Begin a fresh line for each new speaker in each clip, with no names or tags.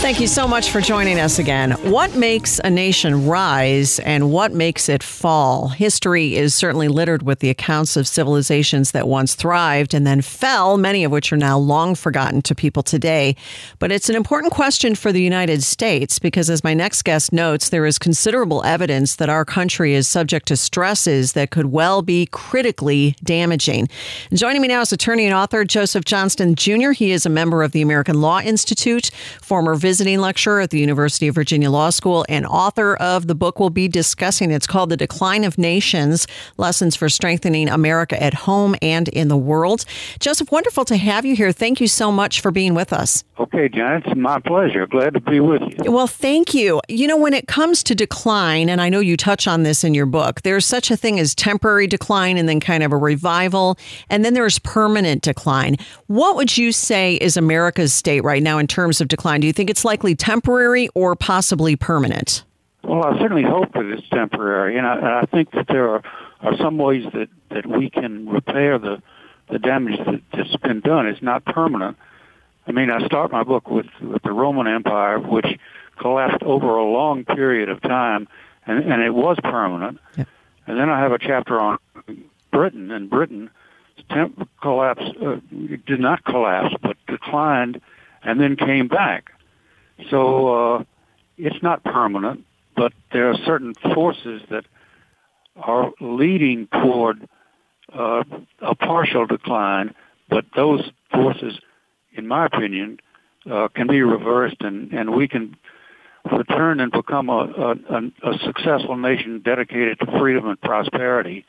Thank you so much for joining us again. What makes a nation rise and what makes it fall? History is certainly littered with the accounts of civilizations that once thrived and then fell, many of which are now long forgotten to people today. But it's an important question for the United States because, as my next guest notes, there is considerable evidence that our country is subject to stresses that could well be critically damaging. joining me now is attorney and author Joseph Johnston Jr. He is a member of the American Law Institute, former visiting lecturer at the University of Virginia Law School and author of the book we'll be discussing. It's called The Decline of Nations Lessons for Strengthening America at Home and in the World. Joseph, wonderful to have you here. Thank you so much for being with us.
Okay, Janet, it's my pleasure. Glad to be with you.
Well, thank you. You know, when it comes to decline, and I know you touch on this in your book, there's such a thing as temporary decline and then kind of a revival, and then there's permanent decline. What would you say is America's state right now in terms of decline? Do you think it's it's likely temporary or possibly permanent?
Well, I certainly hope that it's temporary, and I, and I think that there are, are some ways that, that we can repair the, the damage that, that's been done. It's not permanent. I mean, I start my book with, with the Roman Empire, which collapsed over a long period of time, and, and it was permanent. Yeah. And then I have a chapter on Britain, and Britain temp- collapse uh, did not collapse, but declined, and then came back. So uh, it's not permanent, but there are certain forces that are leading toward uh, a partial decline, but those forces, in my opinion, uh, can be reversed and, and we can return and become a, a, a successful nation dedicated to freedom and prosperity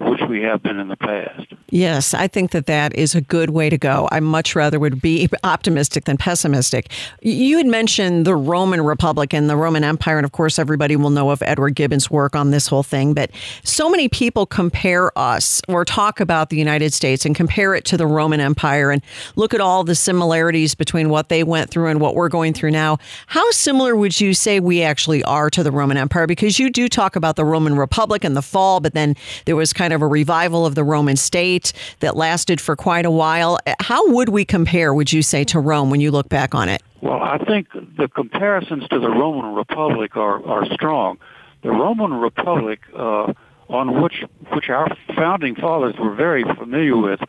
which we have been in the past.
Yes, I think that that is a good way to go. I much rather would be optimistic than pessimistic. You had mentioned the Roman Republic and the Roman Empire, and of course, everybody will know of Edward Gibbon's work on this whole thing. But so many people compare us or talk about the United States and compare it to the Roman Empire and look at all the similarities between what they went through and what we're going through now. How similar would you say we actually are to the Roman Empire? Because you do talk about the Roman Republic and the fall, but then there was kind kind of a revival of the Roman state that lasted for quite a while. How would we compare, would you say, to Rome when you look back on it?
Well, I think the comparisons to the Roman Republic are, are strong. The Roman Republic, uh, on which which our founding fathers were very familiar with,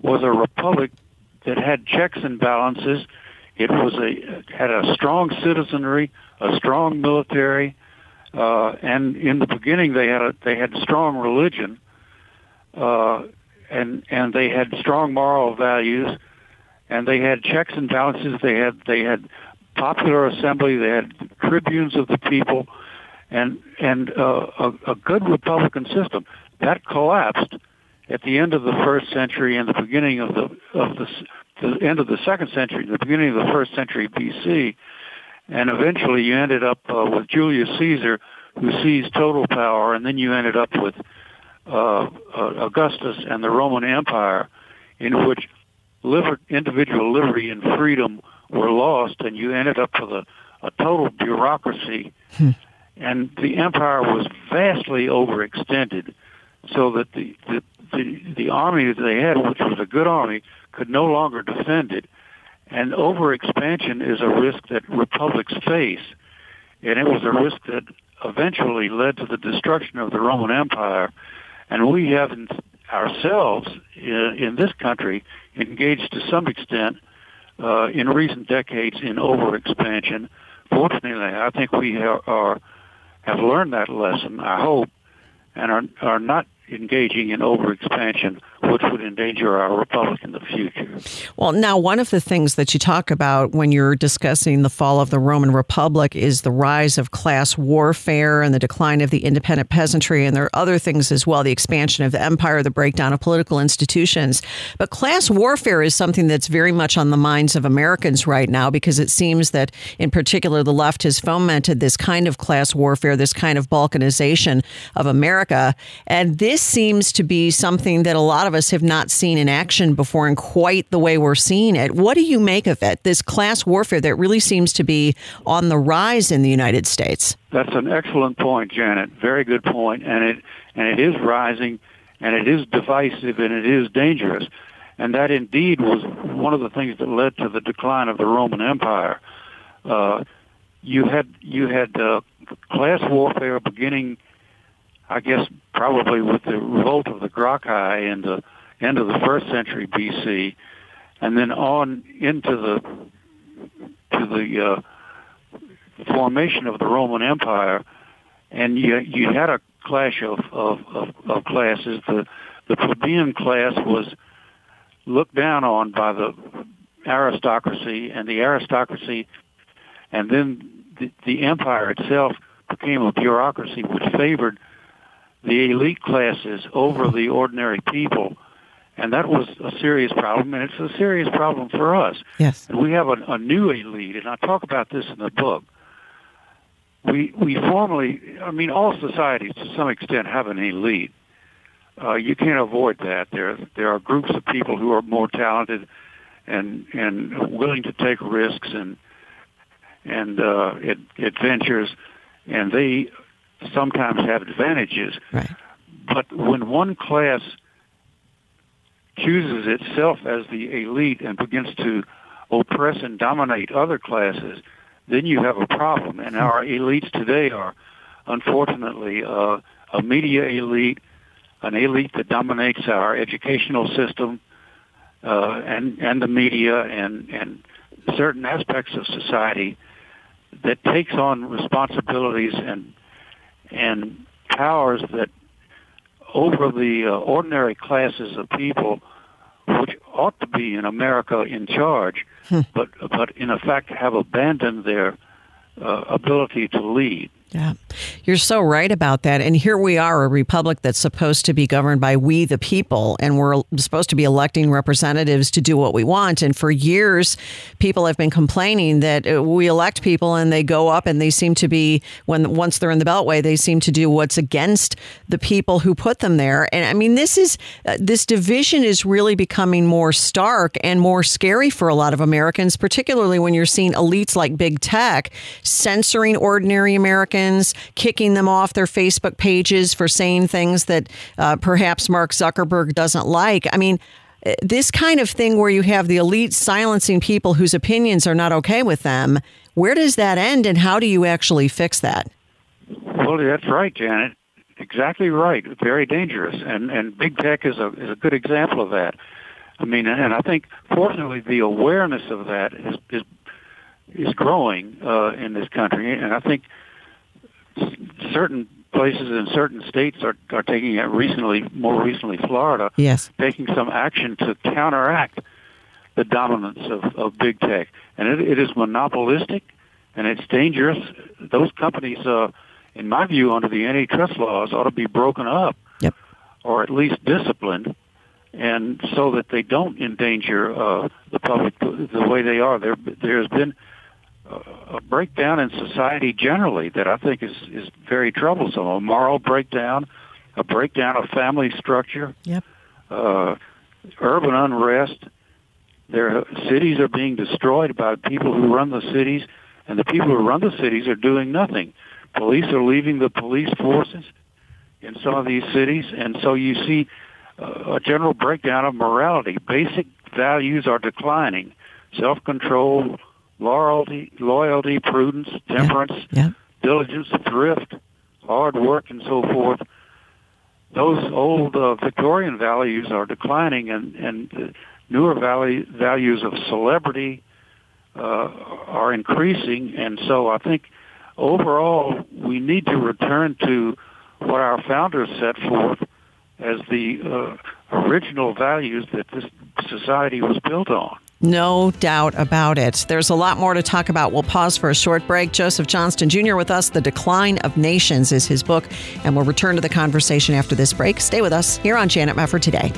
was a republic that had checks and balances. It was a had a strong citizenry, a strong military, uh, and in the beginning they had a, they had strong religion, uh, and and they had strong moral values, and they had checks and balances. They had they had popular assembly. They had tribunes of the people, and and uh, a, a good republican system that collapsed at the end of the first century and the beginning of the of the, the end of the second century, the beginning of the first century BC, and eventually you ended up uh, with Julius Caesar, who seized total power, and then you ended up with uh, uh, Augustus and the Roman Empire, in which liber- individual liberty and freedom were lost, and you ended up with a, a total bureaucracy, hmm. and the empire was vastly overextended, so that the, the the the army that they had, which was a good army, could no longer defend it. And overexpansion is a risk that republics face, and it was a risk that eventually led to the destruction of the Roman Empire and we haven't ourselves in, in this country engaged to some extent uh, in recent decades in overexpansion. Fortunately, I think we are, are have learned that lesson. I hope, and are are not engaging in overexpansion, which would endanger our republic in the future.
Well, now, one of the things that you talk about when you're discussing the fall of the Roman Republic is the rise of class warfare and the decline of the independent peasantry. And there are other things as well the expansion of the empire, the breakdown of political institutions. But class warfare is something that's very much on the minds of Americans right now because it seems that, in particular, the left has fomented this kind of class warfare, this kind of balkanization of America. And this seems to be something that a lot of us have not seen in action before in quite the way we're seeing it. What do you make of it? This class warfare that really seems to be on the rise in the United States.
That's an excellent point, Janet. Very good point, and it and it is rising, and it is divisive, and it is dangerous, and that indeed was one of the things that led to the decline of the Roman Empire. Uh, you had you had uh, class warfare beginning, I guess, probably with the revolt of the Gracchi in the end of the first century BC, and then on into the to the uh, formation of the Roman Empire, and you you had a clash of of, of, of classes. The the plebeian class was looked down on by the aristocracy, and the aristocracy, and then the, the empire itself became a bureaucracy which favored the elite classes over the ordinary people. And that was a serious problem, and it's a serious problem for us.
Yes.
And we have a, a new elite, and I talk about this in the book. We we formally, I mean, all societies to some extent have an elite. Uh, you can't avoid that. There there are groups of people who are more talented and and willing to take risks and and uh, adventures, and they sometimes have advantages.
Right.
But when one class chooses itself as the elite and begins to oppress and dominate other classes, then you have a problem. And our elites today are, unfortunately, uh, a media elite, an elite that dominates our educational system, uh, and and the media and and certain aspects of society that takes on responsibilities and and powers that over the uh, ordinary classes of people, which ought to be in America in charge, hmm. but but in effect have abandoned their uh, ability to lead.
Yeah, you're so right about that. And here we are, a republic that's supposed to be governed by we the people, and we're supposed to be electing representatives to do what we want. And for years, people have been complaining that uh, we elect people and they go up and they seem to be, when once they're in the Beltway, they seem to do what's against the people who put them there. And I mean, this is uh, this division is really becoming more stark and more scary for a lot of Americans, particularly when you're seeing elites like big tech censoring ordinary Americans Kicking them off their Facebook pages for saying things that uh, perhaps Mark Zuckerberg doesn't like. I mean, uh, this kind of thing where you have the elite silencing people whose opinions are not okay with them, where does that end and how do you actually fix that?
Well, that's right, Janet. Exactly right. Very dangerous. And, and big tech is a, is a good example of that. I mean, and I think, fortunately, the awareness of that is, is, is growing uh, in this country. And I think certain places in certain states are, are taking it recently, more recently Florida,
yes.
taking some action to counteract the dominance of, of big tech. And it, it is monopolistic and it's dangerous. Those companies, uh, in my view, under the antitrust laws, ought to be broken up
yep.
or at least disciplined and so that they don't endanger uh, the public the, way they are. There, there's been a breakdown in society generally that I think is is very troublesome. A moral breakdown, a breakdown of family structure,
yep.
uh, urban unrest. Their cities are being destroyed by people who run the cities, and the people who run the cities are doing nothing. Police are leaving the police forces in some of these cities, and so you see uh, a general breakdown of morality. Basic values are declining. Self-control, loyalty, loyalty, prudence, temperance,
yeah. Yeah.
diligence, thrift, hard work, and so forth. Those old uh, Victorian values are declining, and and newer value, values of celebrity uh, are increasing. And so, I think overall we need to return to what our founders set forth as the uh, original values that this society was built on.
No doubt about it. There's a lot more to talk about. We'll pause for a short break. Joseph Johnston Jr. with us. The Decline of Nations is his book, and we'll return to the conversation after this break. Stay with us here on Janet Mefford today.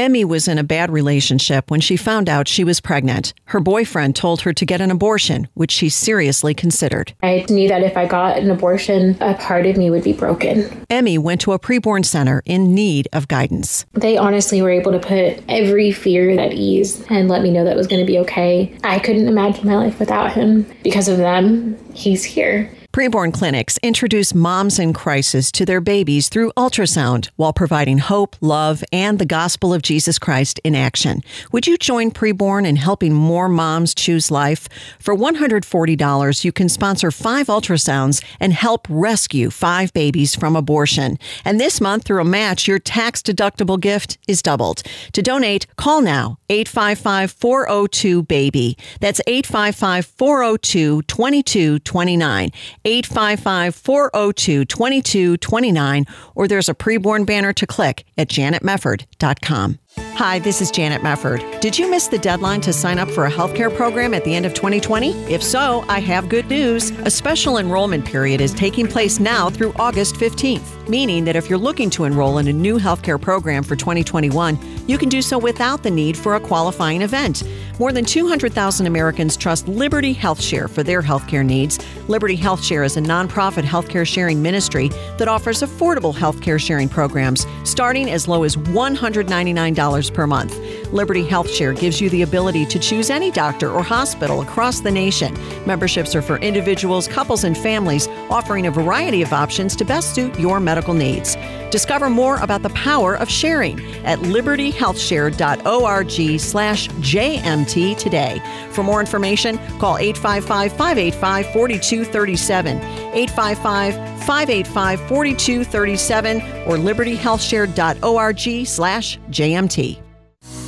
Emmy was in a bad relationship when she found out she was pregnant. Her boyfriend told her to get an abortion, which she seriously considered.
I knew that if I got an abortion, a part of me would be broken.
Emmy went to a preborn center in need of guidance.
They honestly were able to put every fear at ease and let me know that it was going to be okay. I couldn't imagine my life without him. Because of them, he's here.
Preborn clinics introduce moms in crisis to their babies through ultrasound while providing hope, love, and the gospel of Jesus Christ in action. Would you join Preborn in helping more moms choose life? For $140, you can sponsor five ultrasounds and help rescue five babies from abortion. And this month, through a match, your tax deductible gift is doubled. To donate, call now 855 402 BABY. That's 855 402 2229. 855 402 2229, or there's a preborn banner to click at janetmefford.com. Hi, this is Janet Mefford. Did you miss the deadline to sign up for a healthcare program at the end of 2020? If so, I have good news. A special enrollment period is taking place now through August 15th, meaning that if you're looking to enroll in a new healthcare program for 2021, you can do so without the need for a qualifying event. More than 200,000 Americans trust Liberty HealthShare for their healthcare needs. Liberty HealthShare is a nonprofit healthcare sharing ministry that offers affordable healthcare sharing programs starting as low as $199 per month. Liberty HealthShare gives you the ability to choose any doctor or hospital across the nation. Memberships are for individuals, couples, and families, offering a variety of options to best suit your medical needs. Discover more about the power of sharing at libertyhealthshare.org slash JMT today. For more information, call 855-585-4237, 855-585-4237, or libertyhealthshare.org slash JMT.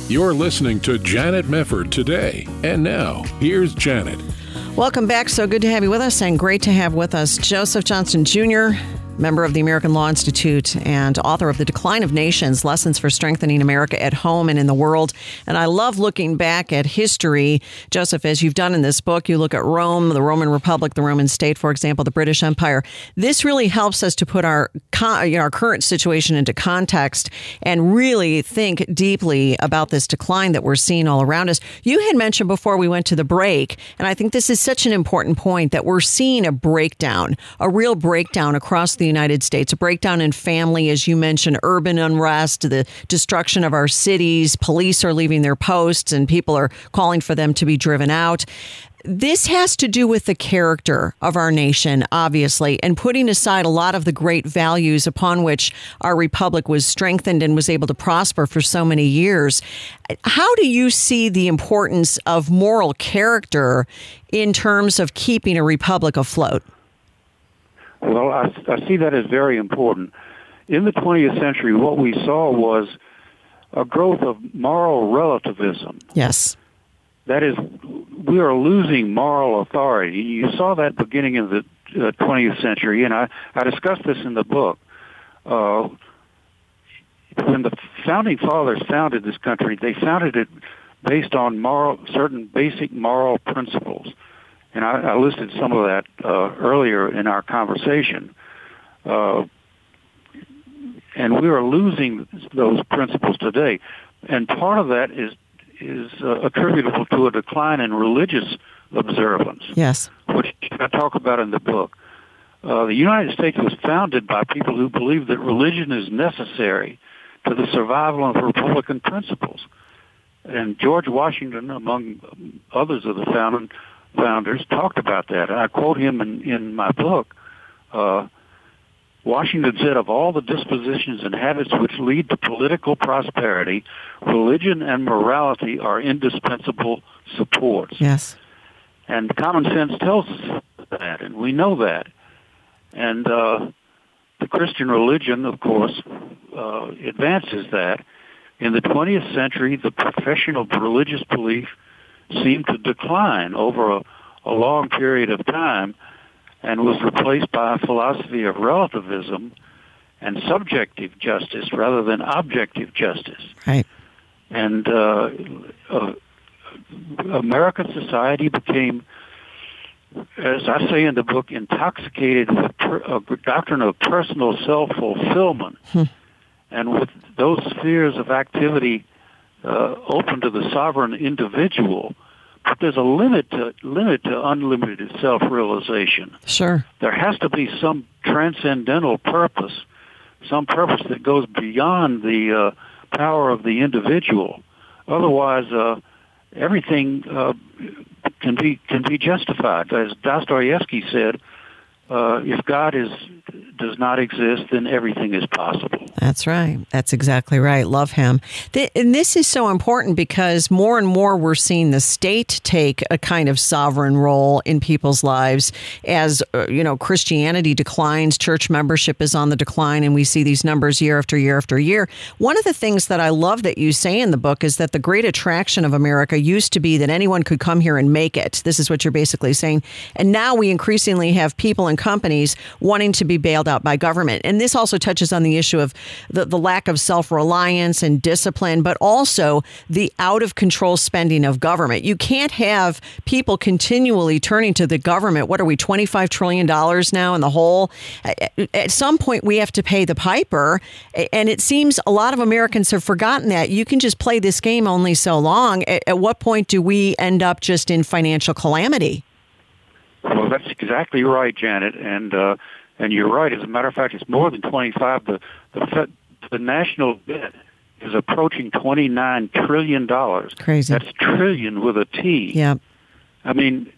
You're listening to Janet Mefford today. And now, here's Janet.
Welcome back. So good to have you with us, and great to have with us Joseph Johnston Jr., member of the American Law Institute and author of The Decline of Nations Lessons for Strengthening America at Home and in the World. And I love looking back at history. Joseph, as you've done in this book, you look at Rome, the Roman Republic, the Roman state, for example, the British Empire. This really helps us to put our, you know, our current situation into context and really think deeply about this decline that we're seeing all around us. You had mentioned before we went to the break, and I think this is such an important point that we're seeing a breakdown, a real breakdown across the the United States, a breakdown in family, as you mentioned, urban unrest, the destruction of our cities, police are leaving their posts, and people are calling for them to be driven out. This has to do with the character of our nation, obviously, and putting aside a lot of the great values upon which our republic was strengthened and was able to prosper for so many years. How do you see the importance of moral character in terms of keeping a republic afloat?
Well, I, I see that as very important. In the 20th century, what we saw was a growth of moral relativism.
Yes.
That is, we are losing moral authority. You saw that beginning in the uh, 20th century, and I, I discussed this in the book. Uh, when the founding fathers founded this country, they founded it based on moral, certain basic moral principles and I, I listed some of that uh, earlier in our conversation. Uh, and we are losing those principles today, and part of that is is uh, attributable to a decline in religious observance.
Yes,
which I talk about in the book. Uh, the United States was founded by people who believed that religion is necessary to the survival of Republican principles. And George Washington, among others of the founding, founders talked about that. I quote him in, in my book. Uh, Washington said, of all the dispositions and habits which lead to political prosperity, religion and morality are indispensable supports.
Yes.
And common sense tells us that, and we know that. And uh, the Christian religion, of course, uh, advances that. In the 20th century, the profession of religious belief seemed to decline over a, a long period of time and was replaced by a philosophy of relativism and subjective justice rather than objective justice.
Right.
And uh, uh, American society became, as I say in the book, intoxicated with per, a doctrine of personal self-fulfillment. Hmm. And with those spheres of activity uh, open to the sovereign individual, but there's a limit to limit to unlimited self-realization.
Sure.
There has to be some transcendental purpose, some purpose that goes beyond the uh, power of the individual. Otherwise, uh, everything uh, can be can be justified. As Dostoevsky said, uh, if God is does not exist, then everything is possible.
That's right. That's exactly right. Love him. and this is so important because more and more we're seeing the state take a kind of sovereign role in people's lives as uh, you know Christianity declines, church membership is on the decline, and we see these numbers year after year after year. One of the things that I love that you say in the book is that the great attraction of America used to be that anyone could come here and make it. This is what you're basically saying, and now we increasingly have people and companies wanting to be bailed out by government. And this also touches on the issue of the, the lack of self reliance and discipline, but also the out of control spending of government. You can't have people continually turning to the government. What are we, $25 trillion now in the hole? At some point, we have to pay the piper. And it seems a lot of Americans have forgotten that. You can just play this game only so long. At what point do we end up just in financial calamity?
Well, that's exactly right, Janet, and uh, and you're right. As a matter of fact, it's more than 25. The the, Fed, the national debt is approaching 29 trillion dollars.
Crazy.
That's trillion with a T.
Yeah.
I mean,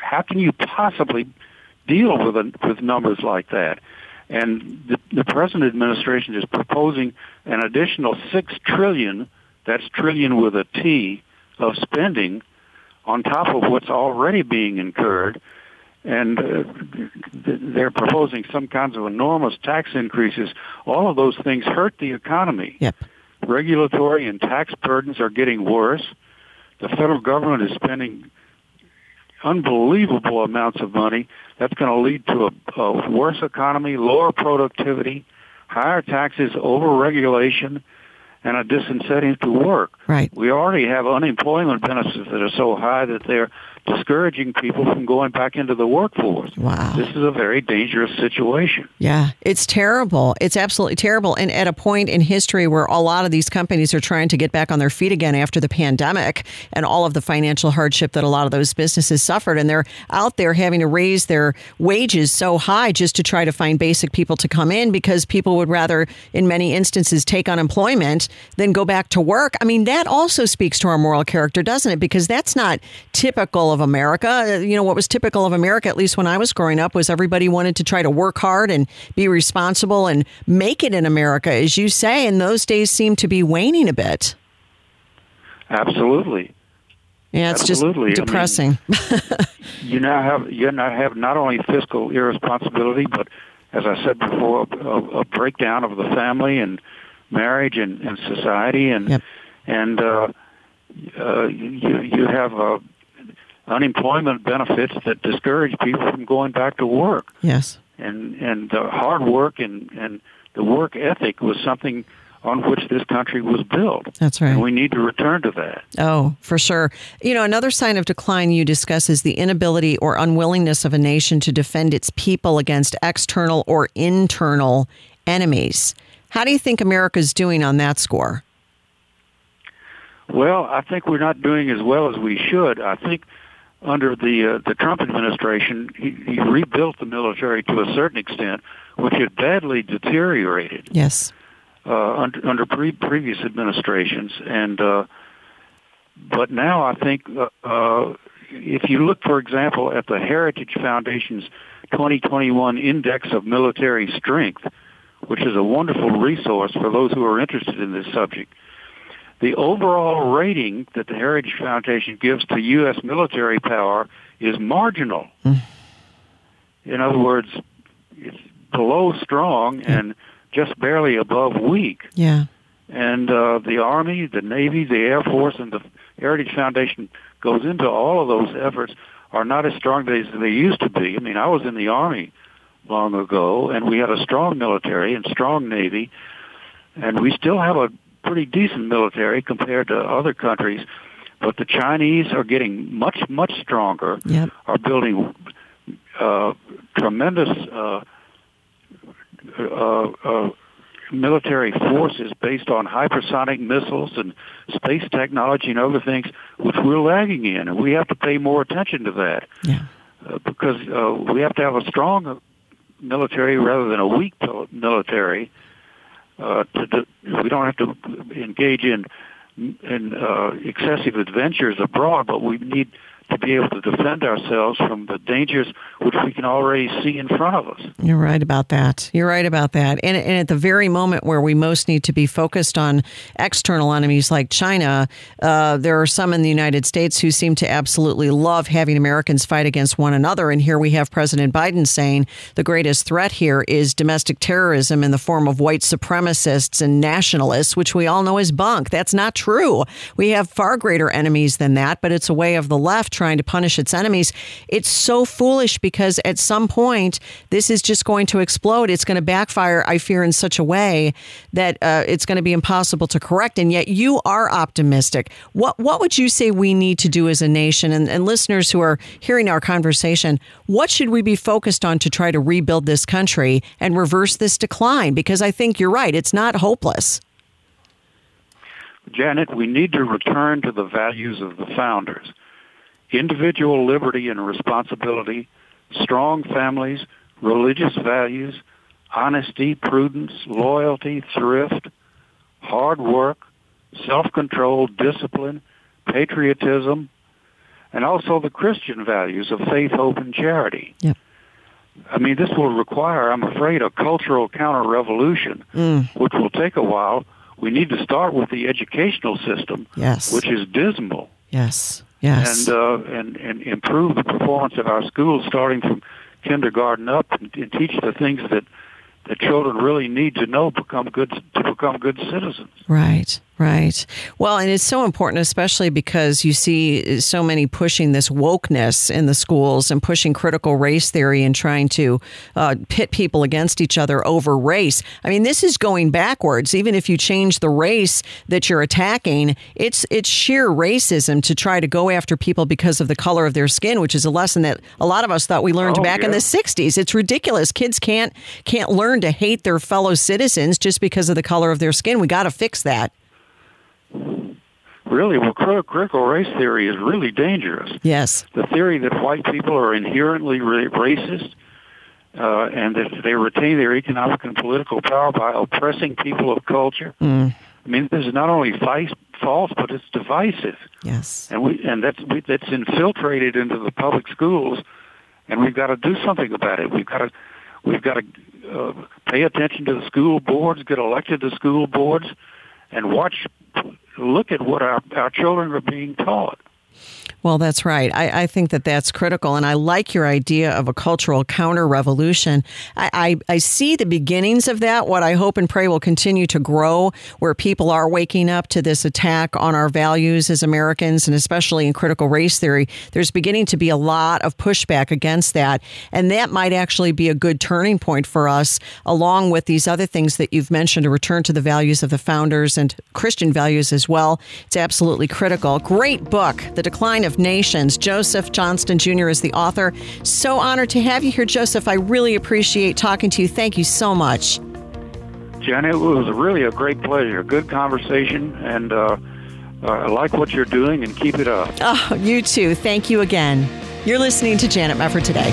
how can you possibly deal with a, with numbers like that? And the, the present administration is proposing an additional six trillion. That's trillion with a T of spending on top of what's already being incurred and uh, they're proposing some kinds of enormous tax increases. All of those things hurt the economy.
Yep.
Regulatory and tax burdens are getting worse. The federal government is spending unbelievable amounts of money. That's going to lead to a, a worse economy, lower productivity, higher taxes, over-regulation, and a disincentive to work.
Right.
We already have unemployment benefits that are so high that they're discouraging people from going back into the workforce.
Wow.
This is a very dangerous situation.
Yeah, it's terrible. It's absolutely terrible. And at a point in history where a lot of these companies are trying to get back on their feet again after the pandemic and all of the financial hardship that a lot of those businesses suffered. And they're out there having to raise their wages so high just to try to find basic people to come in because people would rather, in many instances, take unemployment than go back to work. I mean, that also speaks to our moral character, doesn't it? Because that's not typical of America. Uh, you know, what was typical of America, at least when I was growing up, was everybody wanted to try to work hard and be responsible and make it in America, as you say. And those days seem to be waning a bit.
Absolutely.
Yeah, it's
Absolutely.
just depressing.
I mean, you now have you now have not only fiscal irresponsibility, but as I said before, a, a breakdown of the family and marriage and, and society, and
yep.
and uh, uh, you you have uh, unemployment benefits that discourage people from going back to work.
Yes.
And and the hard work and and the work ethic was something on which this country was built.
That's right.
And we need to return to that.
Oh, for sure. You know, another sign of decline you discuss is the inability or unwillingness of a nation to defend its people against external or internal enemies. How do you think America's doing on that score?
Well, I think we're not doing as well as we should. I think under the uh, the Trump administration, he, he rebuilt the military to a certain extent, which had badly deteriorated.
Yes.
Uh, under, under pre- previous administrations, and uh, but now I think uh, uh, if you look, for example, at the Heritage Foundation's 2021 Index of Military Strength, which is a wonderful resource for those who are interested in this subject the overall rating that the Heritage Foundation gives to U.S. military power is marginal.
Mm.
In other words, it's below strong and just barely above weak.
Yeah.
And uh, the Army, the Navy, the Air Force, and the Heritage Foundation goes into all of those efforts are not as strong as they used to be. I mean, I was in the Army long ago, and we had a strong military and strong Navy, and we still have a pretty decent military compared to other countries. But the Chinese are getting much, much stronger,
Yep.
are building uh, tremendous uh, uh, uh, military forces based on hypersonic missiles and space technology and other things, which we're lagging in, and we have to pay more attention to that
Yeah.
uh, because uh, we have to have a strong military rather than a weak military. Uh, to, to, we don't have to engage in in uh, excessive adventures abroad, but we need to be able to defend ourselves from the dangers which we can already see in front of us.
You're right about that. You're right about that. And, and at the very moment where we most need to be focused on external enemies like China, uh, there are some in the United States who seem to absolutely love having Americans fight against one another. And here we have President Biden saying the greatest threat here is domestic terrorism in the form of white supremacists and nationalists, which we all know is bunk. That's not true. We have far greater enemies than that, but it's a way of the left trying to punish its enemies. It's so foolish because at some point, this is just going to explode. It's going to backfire, I fear, in such a way that uh, it's going to be impossible to correct. And yet, you are optimistic. What What would you say we need to do as a nation? And, and listeners who are hearing our conversation, what should we be focused on to try to rebuild this country and reverse this decline? Because I think you're right; it's not hopeless.
Janet, we need to return to the values of the founders. Individual liberty and responsibility, strong families, religious values, honesty, prudence, loyalty, thrift, hard work, self-control, discipline, patriotism, and also the Christian values of faith, hope, and charity.
Yep.
I mean, this will require, I'm afraid, a cultural counter-revolution, mm. which will take a while. We need to start with the educational system,
Yes.
which is dismal,
Yes. Yes.
and, uh, and and improve the performance of our schools, starting from kindergarten up, and, and teach the things that that children really need to know become good to become good citizens.
Right, right. Well, and it's so important, especially because you see so many pushing this wokeness in the schools and pushing critical race theory and trying to uh, pit people against each other over race. I mean, this is going backwards. Even if you change the race that you're attacking, it's it's sheer racism to try to go after people because of the color of their skin, which is a lesson that a lot of us thought we learned
Oh,
back in the 60s. It's ridiculous. Kids can't can't learn to hate their fellow citizens just because of the color of their skin. We got to fix that.
Really, well, cri- critical race theory is really dangerous.
Yes.
The theory that white people are inherently racist uh, and that they retain their economic and political power by oppressing people of culture. I mean, this is not only vice, false, but it's divisive.
Yes.
and we and that's we, that's infiltrated into the public schools, and we've got to do something about it. We've got to we've got to uh, pay attention to the school boards, get elected to school boards, and watch look at what our our children are being taught.
Well, that's right. I, I think that that's critical. And I like your idea of a cultural counter revolution. I, I, I see the beginnings of that. What I hope and pray will continue to grow, where people are waking up to this attack on our values as Americans, and especially in critical race theory. There's beginning to be a lot of pushback against that. And that might actually be a good turning point for us, along with these other things that you've mentioned, a return to the values of the founders and Christian values as well. It's absolutely critical. Great book, The Decline of Nations. Joseph Johnston Jr. is the author. So honored to have you here, Joseph. I really appreciate talking to you. Thank you so much.
Janet, it was really a great pleasure, good conversation, and uh, uh, I like what you're doing, and keep it up.
Oh, you too. Thank you again. You're listening to Janet Mefford today.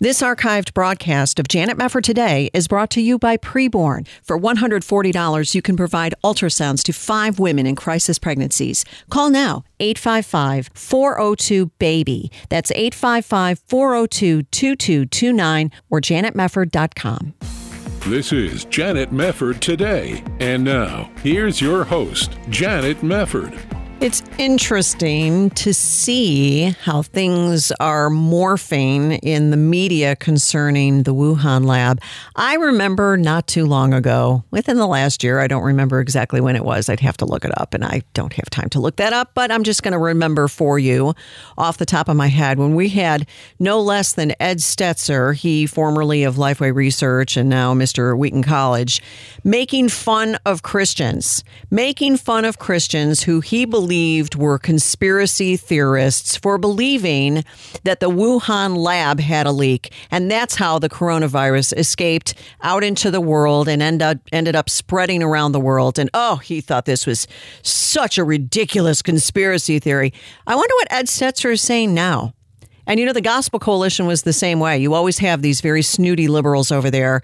This archived broadcast of Janet Mefford Today is brought to you by Preborn. For $140, you can provide ultrasounds to five women in crisis pregnancies. Call now, 855 402 BABY. That's 855 402 2229 or janetmefford.com.
This is Janet Mefford today. And now, here's your host, Janet Mefford.
It's interesting to see how things are morphing in the media concerning the Wuhan lab. I remember not too long ago, within the last year, I don't remember exactly when it was. I'd have to look it up, and I don't have time to look that up, but I'm just going to remember for you off the top of my head when we had no less than Ed Stetzer, he formerly of Lifeway Research and now Mr. Wheaton College, making fun of Christians, making fun of Christians who he believed believed were conspiracy theorists for believing that the Wuhan lab had a leak. And that's how the coronavirus escaped out into the world and end up, ended up spreading around the world. And oh, he thought this was such a ridiculous conspiracy theory. I wonder what Ed Stetzer is saying now. And you know, the Gospel Coalition was the same way. You always have these very snooty liberals over there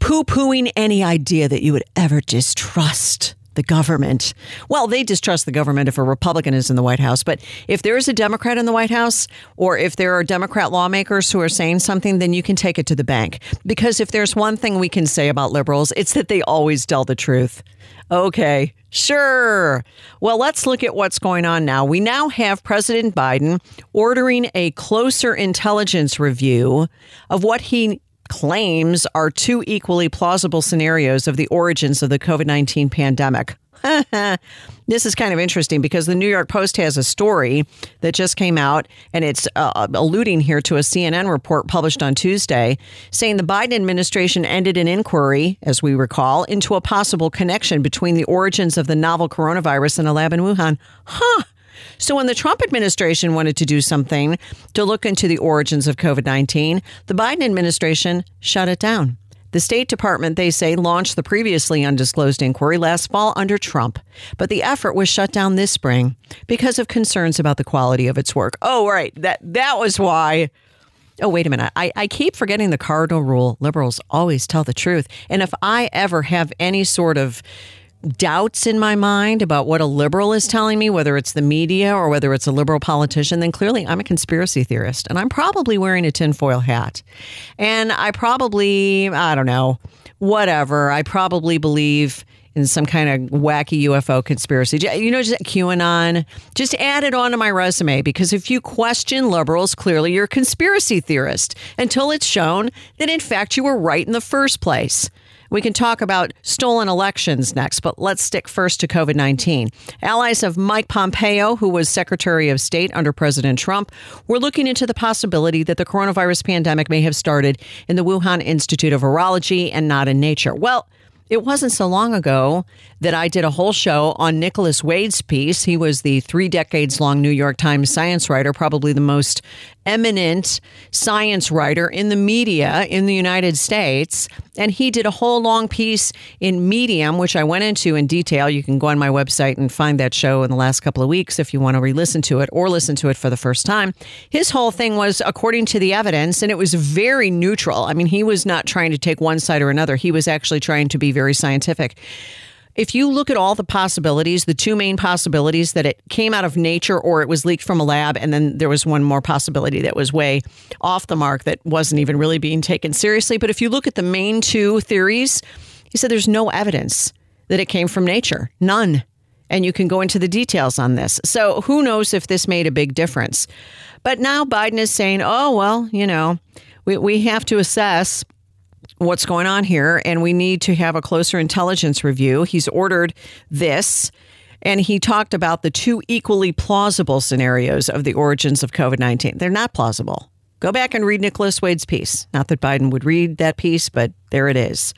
poo pooing any idea that you would ever distrust the government. Well, they distrust the government if a Republican is in the White House. But if there is a Democrat in the White House, or if there are Democrat lawmakers who are saying something, then you can take it to the bank. Because if there's one thing we can say about liberals, it's that they always tell the truth. Okay, sure. Well, let's look at what's going on now. We now have President Biden ordering a closer intelligence review of what he claims are two equally plausible scenarios of the origins of the COVID 19 pandemic. this is kind of interesting because the New York Post has a story that just came out, and it's uh, alluding here to a CNN report published on Tuesday saying the Biden administration ended an inquiry, as we recall, into a possible connection between the origins of the novel coronavirus and a lab in Wuhan. Huh. So, when the Trump administration wanted to do something to look into the origins of COVID 19, the Biden administration shut it down. The State Department, they say, launched the previously undisclosed inquiry last fall under Trump, but the effort was shut down this spring because of concerns about the quality of its work. Oh, right. That that was why. Oh, wait a minute. I, I keep forgetting the cardinal rule. Liberals always tell the truth. And if I ever have any sort of doubts in my mind about what a liberal is telling me, whether it's the media or whether it's a liberal politician, then clearly I'm a conspiracy theorist. And I'm probably wearing a tinfoil hat. And I probably, I don't know, whatever. I probably believe in some kind of wacky UFO conspiracy. You know, just QAnon. Just add it onto my resume because if you question liberals, clearly you're a conspiracy theorist until it's shown that in fact you were right in the first place. We can talk about stolen elections next, but let's stick first to COVID 19. Allies of Mike Pompeo, who was Secretary of State under President Trump, were looking into the possibility that the coronavirus pandemic may have started in the Wuhan Institute of Virology and not in nature. Well, it wasn't so long ago that I did a whole show on Nicholas Wade's piece. He was the three decades long New York Times science writer, probably the most eminent science writer in the media in the United States. And he did a whole long piece in Medium, which I went into in detail. You can go on my website and find that show in the last couple of weeks if you want to re listen to it or listen to it for the first time. His whole thing was according to the evidence, and it was very neutral. I mean, he was not trying to take one side or another, he was actually trying to be very scientific if you look at all the possibilities, the two main possibilities that it came out of nature or it was leaked from a lab, and then there was one more possibility that was way off the mark that wasn't even really being taken seriously. But if you look at the main two theories, he said there's no evidence that it came from nature, none. And you can go into the details on this. So who knows if this made a big difference. But now Biden is saying, oh, well, you know, we, we have to assess what's going on here, and we need to have a closer intelligence review. He's ordered this. And he talked about the two equally plausible scenarios of the origins of COVID 19. They're not plausible. Go back and read Nicholas Wade's piece. Not that Biden would read that piece, but there it is.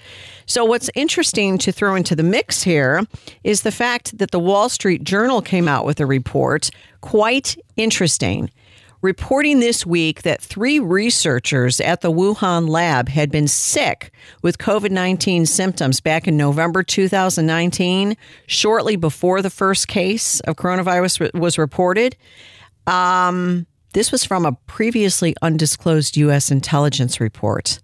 So, what's interesting to throw into the mix here is the fact that the Wall Street Journal came out with a report, quite interesting reporting this week that three researchers at the Wuhan lab had been sick with COVID 19 symptoms back in November 2019, shortly before the first case of coronavirus was reported. Um, this was from a previously undisclosed U.S. intelligence report.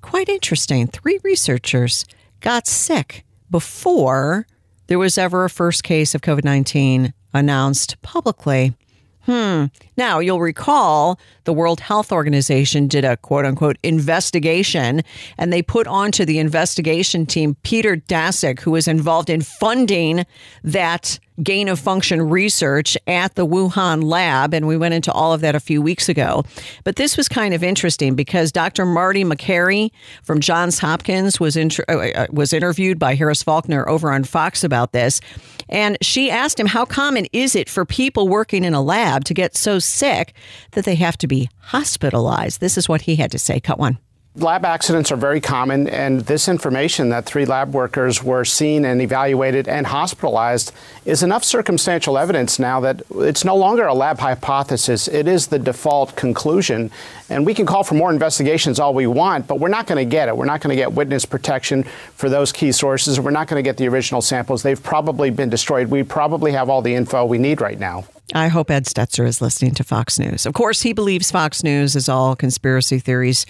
Quite interesting. Three researchers got sick before there was ever a first case of COVID 19 announced publicly. Hmm. Now, you'll recall the World Health Organization did a quote unquote investigation, and they put onto the investigation team Peter Daszak, who was involved in funding that gain of function research at the Wuhan lab. And we went into all of that a few weeks ago. But this was kind of interesting because Dr. Marty Makary from Johns Hopkins was, uh, uh, was interviewed by Harris Faulkner over on Fox about this. And she asked him, How common is it for people working in a lab to get so sick that they have to be hospitalized? This is what he had to say. Cut one.
Lab accidents are very common, and this information that three lab workers were seen and evaluated and hospitalized is enough circumstantial evidence now that it's no longer a lab hypothesis. It is the default conclusion. And we can call for more investigations all we want, but we're not going to get it. We're not going to get witness protection for those key sources. We're not going to get the original samples. They've probably been destroyed. We probably have all the info we need right now.
I hope Ed Stetzer is listening to Fox News. Of course, he believes Fox News is all conspiracy theories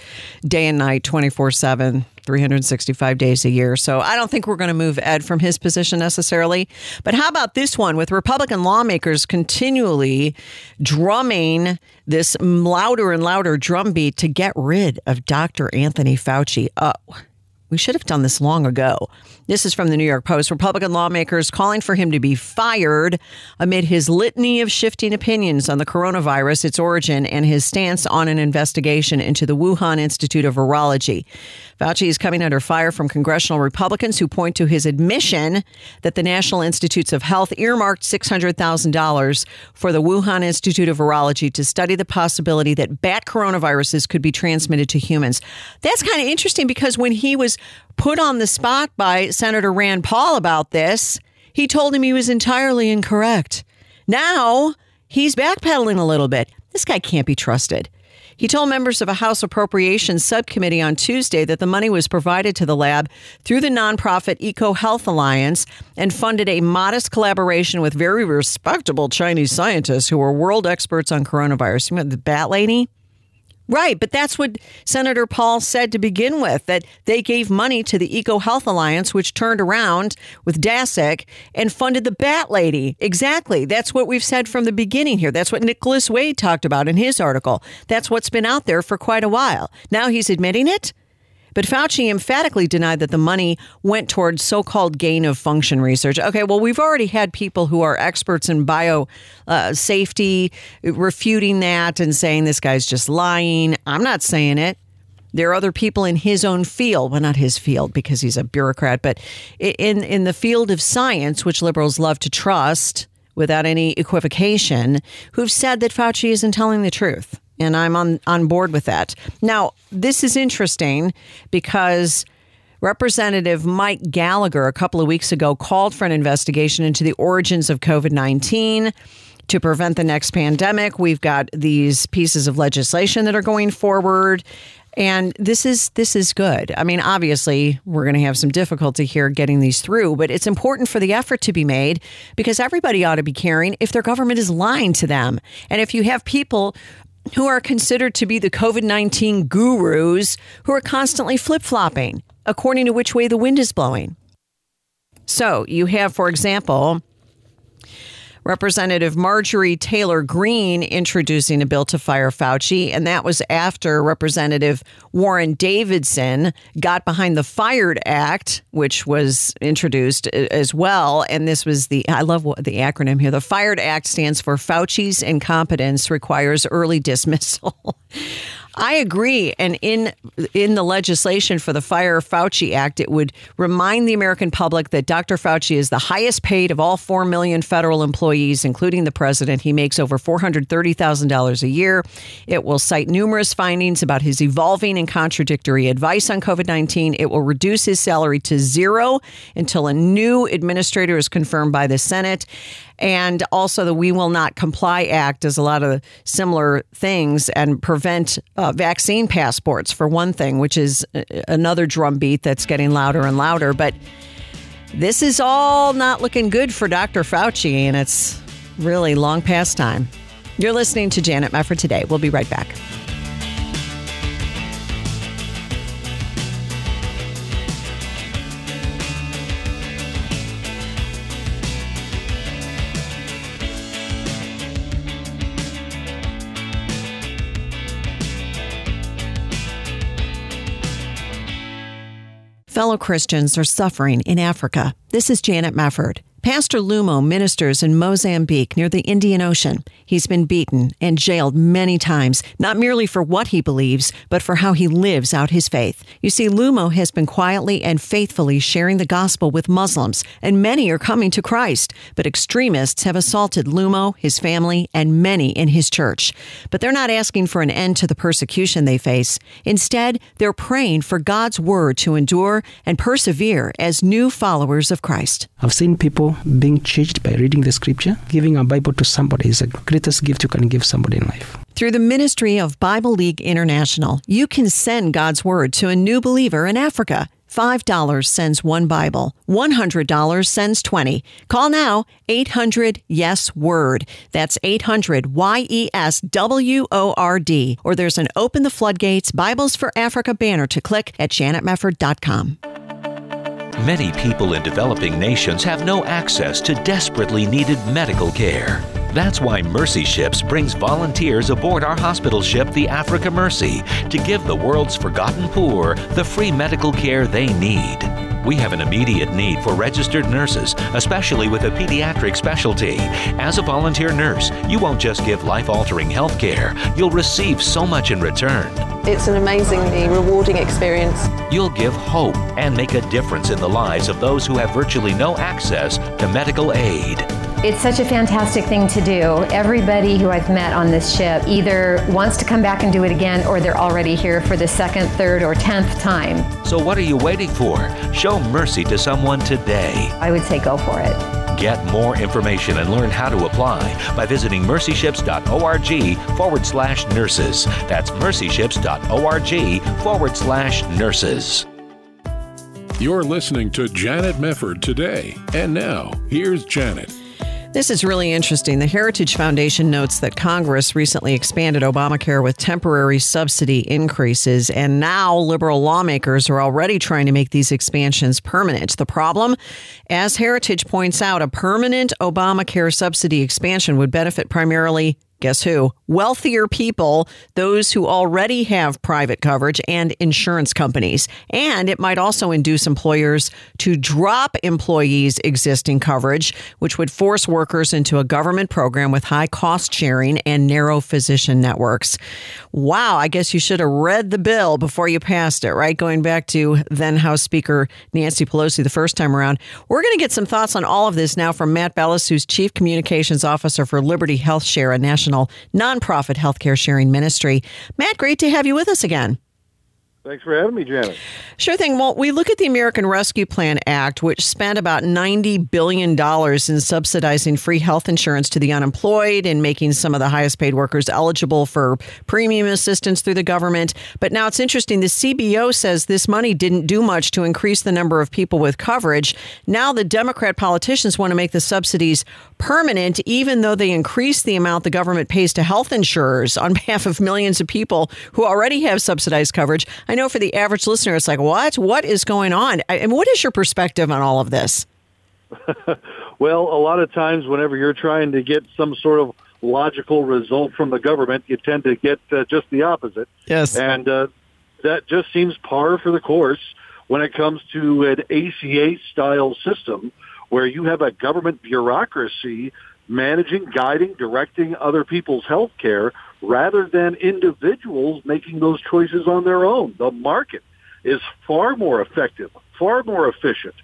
day and night, 24 7, 365 days a year. So I don't think we're going to move Ed from his position necessarily. But how about this one with Republican lawmakers continually drumming this louder and louder drumbeat to get rid of Dr. Anthony Fauci? Oh, we should have done this long ago. This is from the New York Post. Republican lawmakers calling for him to be fired amid his litany of shifting opinions on the coronavirus, its origin, and his stance on an investigation into the Wuhan Institute of Virology. Fauci is coming under fire from congressional Republicans who point to his admission that the National Institutes of Health earmarked $600,000 for the Wuhan Institute of Virology to study the possibility that bat coronaviruses could be transmitted to humans. That's kind of interesting because when he was put on the spot by Senator Rand Paul about this, he told him he was entirely incorrect. Now he's backpedaling a little bit. This guy can't be trusted. He told members of a House Appropriations Subcommittee on Tuesday that the money was provided to the lab through the nonprofit Eco Health Alliance and funded a modest collaboration with very respectable Chinese scientists who are world experts on coronavirus. You the bat lady? Right, but that's what Senator Paul said to begin with that they gave money to the Eco Health Alliance, which turned around with Daszak and funded the Bat Lady. Exactly. That's what we've said from the beginning here. That's what Nicholas Wade talked about in his article. That's what's been out there for quite a while. Now he's admitting it. But Fauci emphatically denied that the money went towards so called gain of function research. Okay, well, we've already had people who are experts in bio uh, safety refuting that and saying this guy's just lying. I'm not saying it. There are other people in his own field, well, not his field because he's a bureaucrat, but in, in the field of science, which liberals love to trust without any equivocation, who've said that Fauci isn't telling the truth and I'm on, on board with that. Now, this is interesting because Representative Mike Gallagher, a couple of weeks ago, called for an investigation into the origins of COVID 19 to prevent the next pandemic. We've got these pieces of legislation that are going forward. And this is this is good. I mean, obviously, we're going to have some difficulty here getting these through, but it's important for the effort to be made because everybody ought to be caring if their government is lying to them. And if you have people who are considered to be the COVID 19 gurus who are constantly flip flopping according to which way the wind is blowing. So you have, for example, Representative Marjorie Taylor Greene introducing a bill to fire Fauci, and that was after Representative Warren Davidson got behind the Fired Act, which was introduced as well. And this was the, I love the acronym here. The Fired Act stands for Fauci's incompetence requires early dismissal. I agree. And in in the legislation for the Fire Fauci Act, it would remind the American public that Dr. Fauci is the highest paid of all 4 million federal employees, including the president. He makes over $430,000 a year. It will cite numerous findings about his evolving and contradictory advice on COVID 19. It will reduce his salary to zero until a new administrator is confirmed by the Senate and also the We Will Not Comply Act does a lot of similar things and prevent uh, vaccine passports, for one thing, which is uh, another drumbeat that's getting louder and louder. But this is all not looking good for Dr. Fauci, and it's really long past time. You're listening to Janet Mefford today. We'll be right back. Fellow Christians are suffering in Africa. This is Janet Mefford. Pastor Lumo ministers in Mozambique near the Indian Ocean. He's been beaten and jailed many times, not merely for what he believes, but for how he lives out his faith. You see, Lumo has been quietly and faithfully sharing the gospel with Muslims, and many are coming to Christ. But extremists have assaulted Lumo, his family, and many in his church. But they're not asking for an end to the persecution they face. Instead, they're praying for God's word to endure and persevere as new followers of Christ.
I've seen people being changed by reading the scripture. Giving a Bible to somebody is the greatest gift you can give somebody in life.
Through the ministry of Bible League International, you can send God's Word to a new believer in Africa. $5 sends one Bible. $100 sends 20. Call now 800 Yes Word. That's 800 Y E S W O R D. Or there's an Open the Floodgates Bibles for Africa banner to click at janetmefford.com.
Many people in developing nations have no access to desperately needed medical care. That's why Mercy Ships brings volunteers aboard our hospital ship, the Africa Mercy, to give the world's forgotten poor the free medical care they need. We have an immediate need for registered nurses, especially with a pediatric specialty. As a volunteer nurse, you won't just give life altering health care, you'll receive so much in return.
It's an amazingly rewarding experience.
You'll give hope and make a difference in the lives of those who have virtually no access to medical aid.
It's such a fantastic thing to do. Everybody who I've met on this ship either wants to come back and do it again or they're already here for the second, third, or tenth time.
So, what are you waiting for? Show mercy to someone today.
I would say go for it.
Get more information and learn how to apply by visiting mercyships.org forward slash nurses. That's mercyships.org forward slash nurses.
You're listening to Janet Mefford today. And now, here's Janet.
This is really interesting. The Heritage Foundation notes that Congress recently expanded Obamacare with temporary subsidy increases, and now liberal lawmakers are already trying to make these expansions permanent. The problem, as Heritage points out, a permanent Obamacare subsidy expansion would benefit primarily Guess who? Wealthier people, those who already have private coverage and insurance companies. And it might also induce employers to drop employees' existing coverage, which would force workers into a government program with high cost sharing and narrow physician networks. Wow, I guess you should have read the bill before you passed it, right? Going back to then House Speaker Nancy Pelosi the first time around. We're going to get some thoughts on all of this now from Matt Bellis, who's Chief Communications Officer for Liberty Health Share, a national national nonprofit healthcare sharing ministry. Matt, great to have you with us again.
Thanks for having me, Janet.
Sure thing. Well, we look at the American Rescue Plan Act, which spent about $90 billion in subsidizing free health insurance to the unemployed and making some of the highest paid workers eligible for premium assistance through the government. But now it's interesting. The CBO says this money didn't do much to increase the number of people with coverage. Now the Democrat politicians want to make the subsidies permanent, even though they increase the amount the government pays to health insurers on behalf of millions of people who already have subsidized coverage. I know for the average listener, it's like, what? What is going on? And what is your perspective on all of this?
well, a lot of times, whenever you're trying to get some sort of logical result from the government, you tend to get uh, just the opposite.
Yes.
And uh, that just seems par for the course when it comes to an ACA style system where you have a government bureaucracy managing, guiding, directing other people's health care rather than individuals making those choices on their own. The market is far more effective, far more efficient,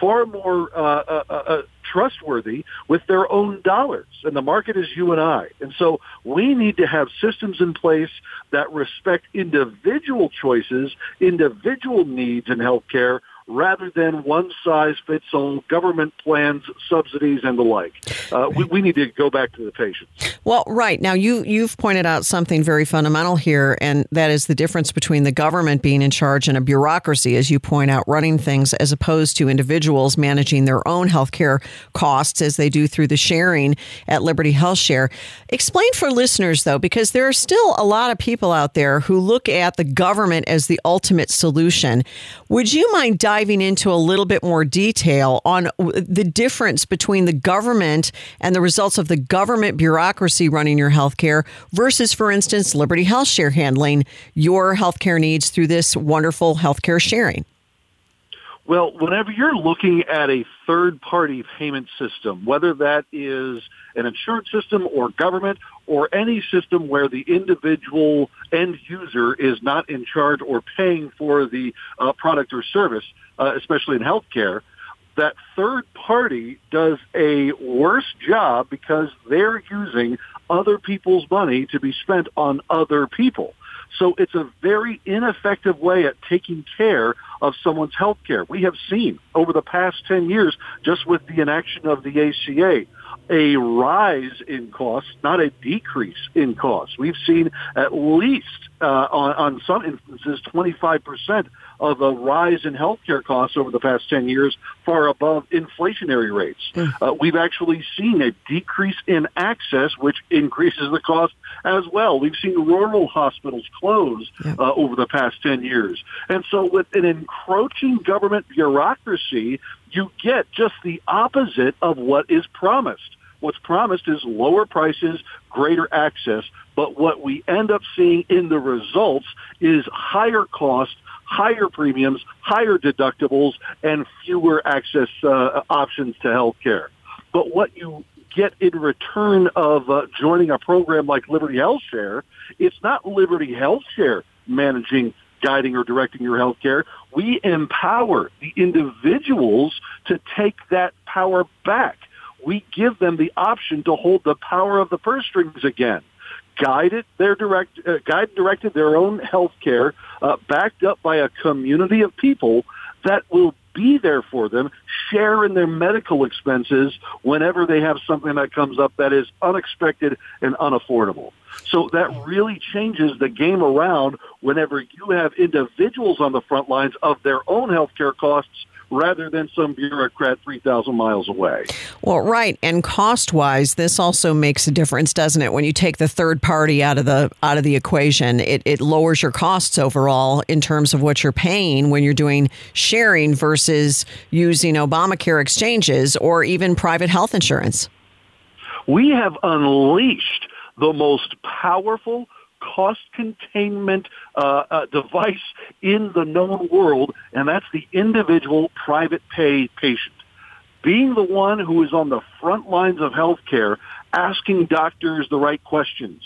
far more uh, uh, uh, uh, trustworthy with their own dollars. And the market is you and I. And so we need to have systems in place that respect individual choices, individual needs in healthcare rather than one size fits all government plans, subsidies, and the like. Uh, we, we, need to go back to the patients.
Well, right now you you've pointed out something very fundamental here, and that is the difference between the government being in charge and a bureaucracy, as you point out, running things, as opposed to individuals managing their own healthcare costs as they do through the sharing at Liberty Health Share. Explain for listeners though, because there are still a lot of people out there who look at the government as the ultimate solution. Would you mind diving into a little bit more detail on the difference between the government and the results of the government bureaucracy running your healthcare versus, for instance, Liberty Health Share handling your healthcare needs through this wonderful healthcare sharing.
Well, whenever you're looking at a third-party payment system, whether that is an insurance system or government or any system where the individual end user is not in charge or paying for the uh, product or service, uh, especially in healthcare, that third party does a worse job because they're using other people's money to be spent on other people. So it's a very ineffective way at taking care of someone's health care. We have seen over the past 10 years, just with the inaction of the ACA, a rise in costs, not a decrease in costs. We've seen at least uh, on, on some instances 25% of a rise in healthcare costs over the past 10 years, far above inflationary rates. Mm. Uh, we've actually seen a decrease in access, which increases the cost as well. We've seen rural hospitals close uh, over the past 10 years. And so with an encroaching government bureaucracy, you get just the opposite of what is promised. What's promised is lower prices, greater access, but what we end up seeing in the results is higher cost higher premiums, higher deductibles, and fewer access uh, options to health care. But what you get in return of uh, joining a program like Liberty Health Share, it's not Liberty Health Share managing, guiding, or directing your health care. We empower the individuals to take that power back. We give them the option to hold the power of the purse strings again guided their direct, uh, guide directed their own health care, uh, backed up by a community of people that will be there for them, share in their medical expenses whenever they have something that comes up that is unexpected and unaffordable. So that really changes the game around whenever you have individuals on the front lines of their own healthcare costs rather than some bureaucrat 3,000 miles away.
Well, right. And cost wise, this also makes a difference, doesn't it? When you take the third party out of the out of the equation, it, it lowers your costs overall in terms of what you're paying when you're doing sharing versus using Obamacare exchanges or even private health insurance.
We have unleashed the most powerful cost containment uh, uh, device in the known world, and that's the individual private pay patient. Being the one who is on the front lines of healthcare, asking doctors the right questions,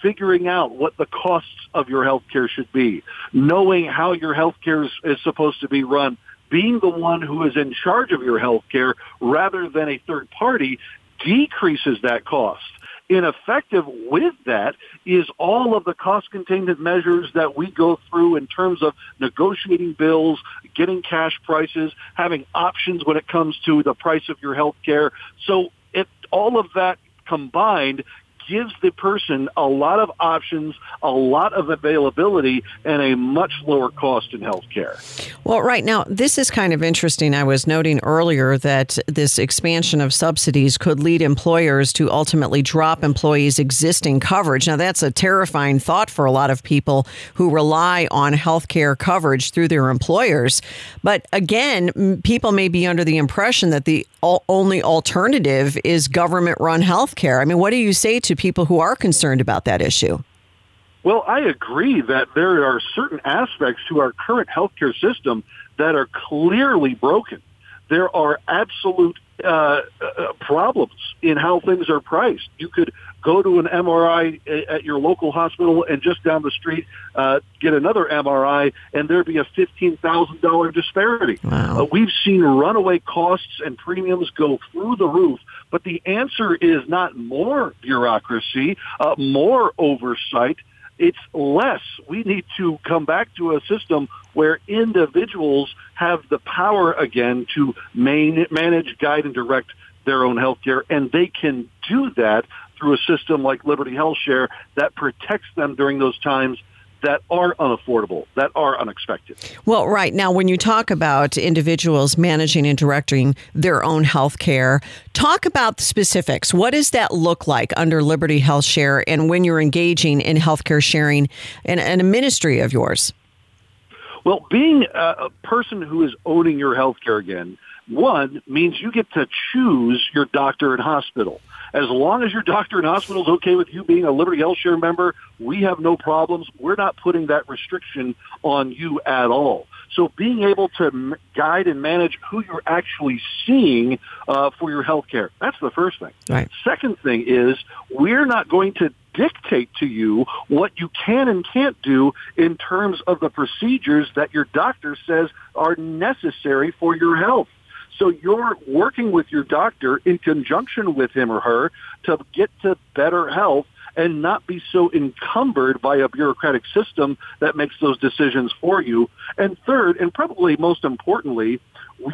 figuring out what the costs of your healthcare should be, knowing how your healthcare is, is supposed to be run, being the one who is in charge of your healthcare rather than a third party decreases that cost ineffective with that is all of the cost containment measures that we go through in terms of negotiating bills, getting cash prices, having options when it comes to the price of your health care. So it, all of that combined gives the person a lot of options, a lot of availability, and a much lower cost in health care.
Well, right now, this is kind of interesting. I was noting earlier that this expansion of subsidies could lead employers to ultimately drop employees' existing coverage. Now, that's a terrifying thought for a lot of people who rely on health care coverage through their employers. But again, people may be under the impression that the only alternative is government run health care. I mean, what do you say to people who are concerned about that issue?
Well, I agree that there are certain aspects to our current healthcare system that are clearly broken. There are absolute uh, uh, problems in how things are priced. You could go to an MRI at your local hospital and just down the street uh, get another MRI, and there'd be a fifteen thousand dollar disparity.
Wow.
Uh, we've seen runaway costs and premiums go through the roof. But the answer is not more bureaucracy, uh, more oversight. It's less. We need to come back to a system where individuals have the power again to main, manage, guide, and direct their own health care, and they can do that through a system like Liberty Health Share that protects them during those times that are unaffordable, that are unexpected.
Well, right. Now, when you talk about individuals managing and directing their own health care, talk about the specifics. What does that look like under Liberty Health Share and when you're engaging in healthcare sharing and, in a ministry of yours?
Well, being a person who is owning your health care again, one means you get to choose your doctor and hospital. As long as your doctor and hospital is okay with you being a Liberty Health Share member, we have no problems. We're not putting that restriction on you at all. So being able to m- guide and manage who you're actually seeing uh, for your health care, that's the first thing.
Right.
Second thing is we're not going to dictate to you what you can and can't do in terms of the procedures that your doctor says are necessary for your health. So you're working with your doctor in conjunction with him or her to get to better health and not be so encumbered by a bureaucratic system that makes those decisions for you. And third, and probably most importantly,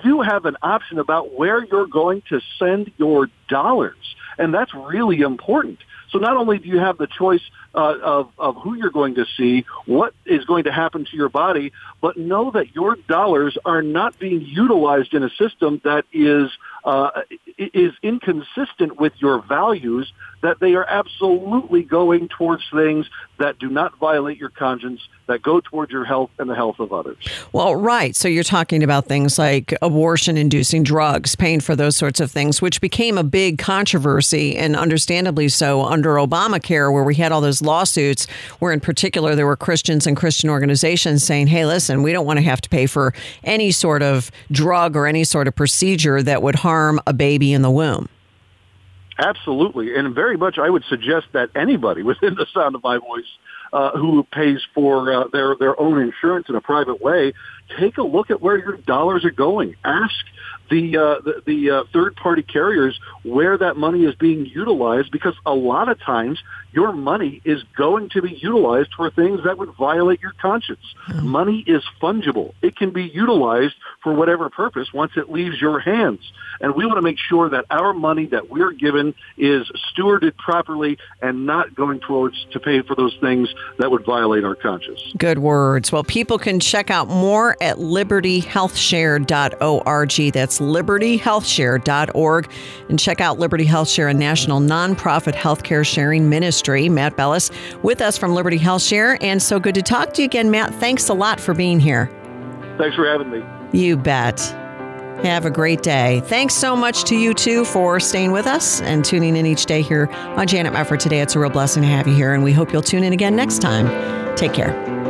you have an option about where you're going to send your dollars. And that's really important. So not only do you have the choice uh, of, of who you're going to see, what is going to happen to your body, but know that your dollars are not being utilized in a system that is uh, is inconsistent with your values, that they are absolutely going towards things that do not violate your conscience, that go towards your health and the health of others.
Well, right. So you're talking about things like abortion inducing drugs, paying for those sorts of things, which became a big controversy and understandably so under Obamacare, where we had all those lawsuits, where in particular there were Christians and Christian organizations saying, hey, listen, we don't want to have to pay for any sort of drug or any sort of procedure that would harm a baby in the womb.
Absolutely. And very much I would suggest that anybody within the sound of my voice uh, who pays for uh, their, their own insurance in a private way, take a look at where your dollars are going. Ask the uh, the, the uh, third party carriers where that money is being utilized because a lot of times your money is going to be utilized for things that would violate your conscience. Mm-hmm. Money is fungible. It can be utilized for whatever purpose once it leaves your hands. And we want to make sure that our money that we're given is stewarded properly and not going towards to pay for those things that would violate our conscience.
Good words. Well, people can check out more at libertyhealthshare.org. That's libertyhealthshare.org. And check out Liberty Health Share, a national nonprofit healthcare sharing ministry. Matt Bellis with us from Liberty Health Share. And so good to talk to you again, Matt. Thanks a lot for being here.
Thanks for having me.
You bet. Have a great day. Thanks so much to you too for staying with us and tuning in each day here on Janet Mefford today. It's a real blessing to have you here, and we hope you'll tune in again next time. Take care.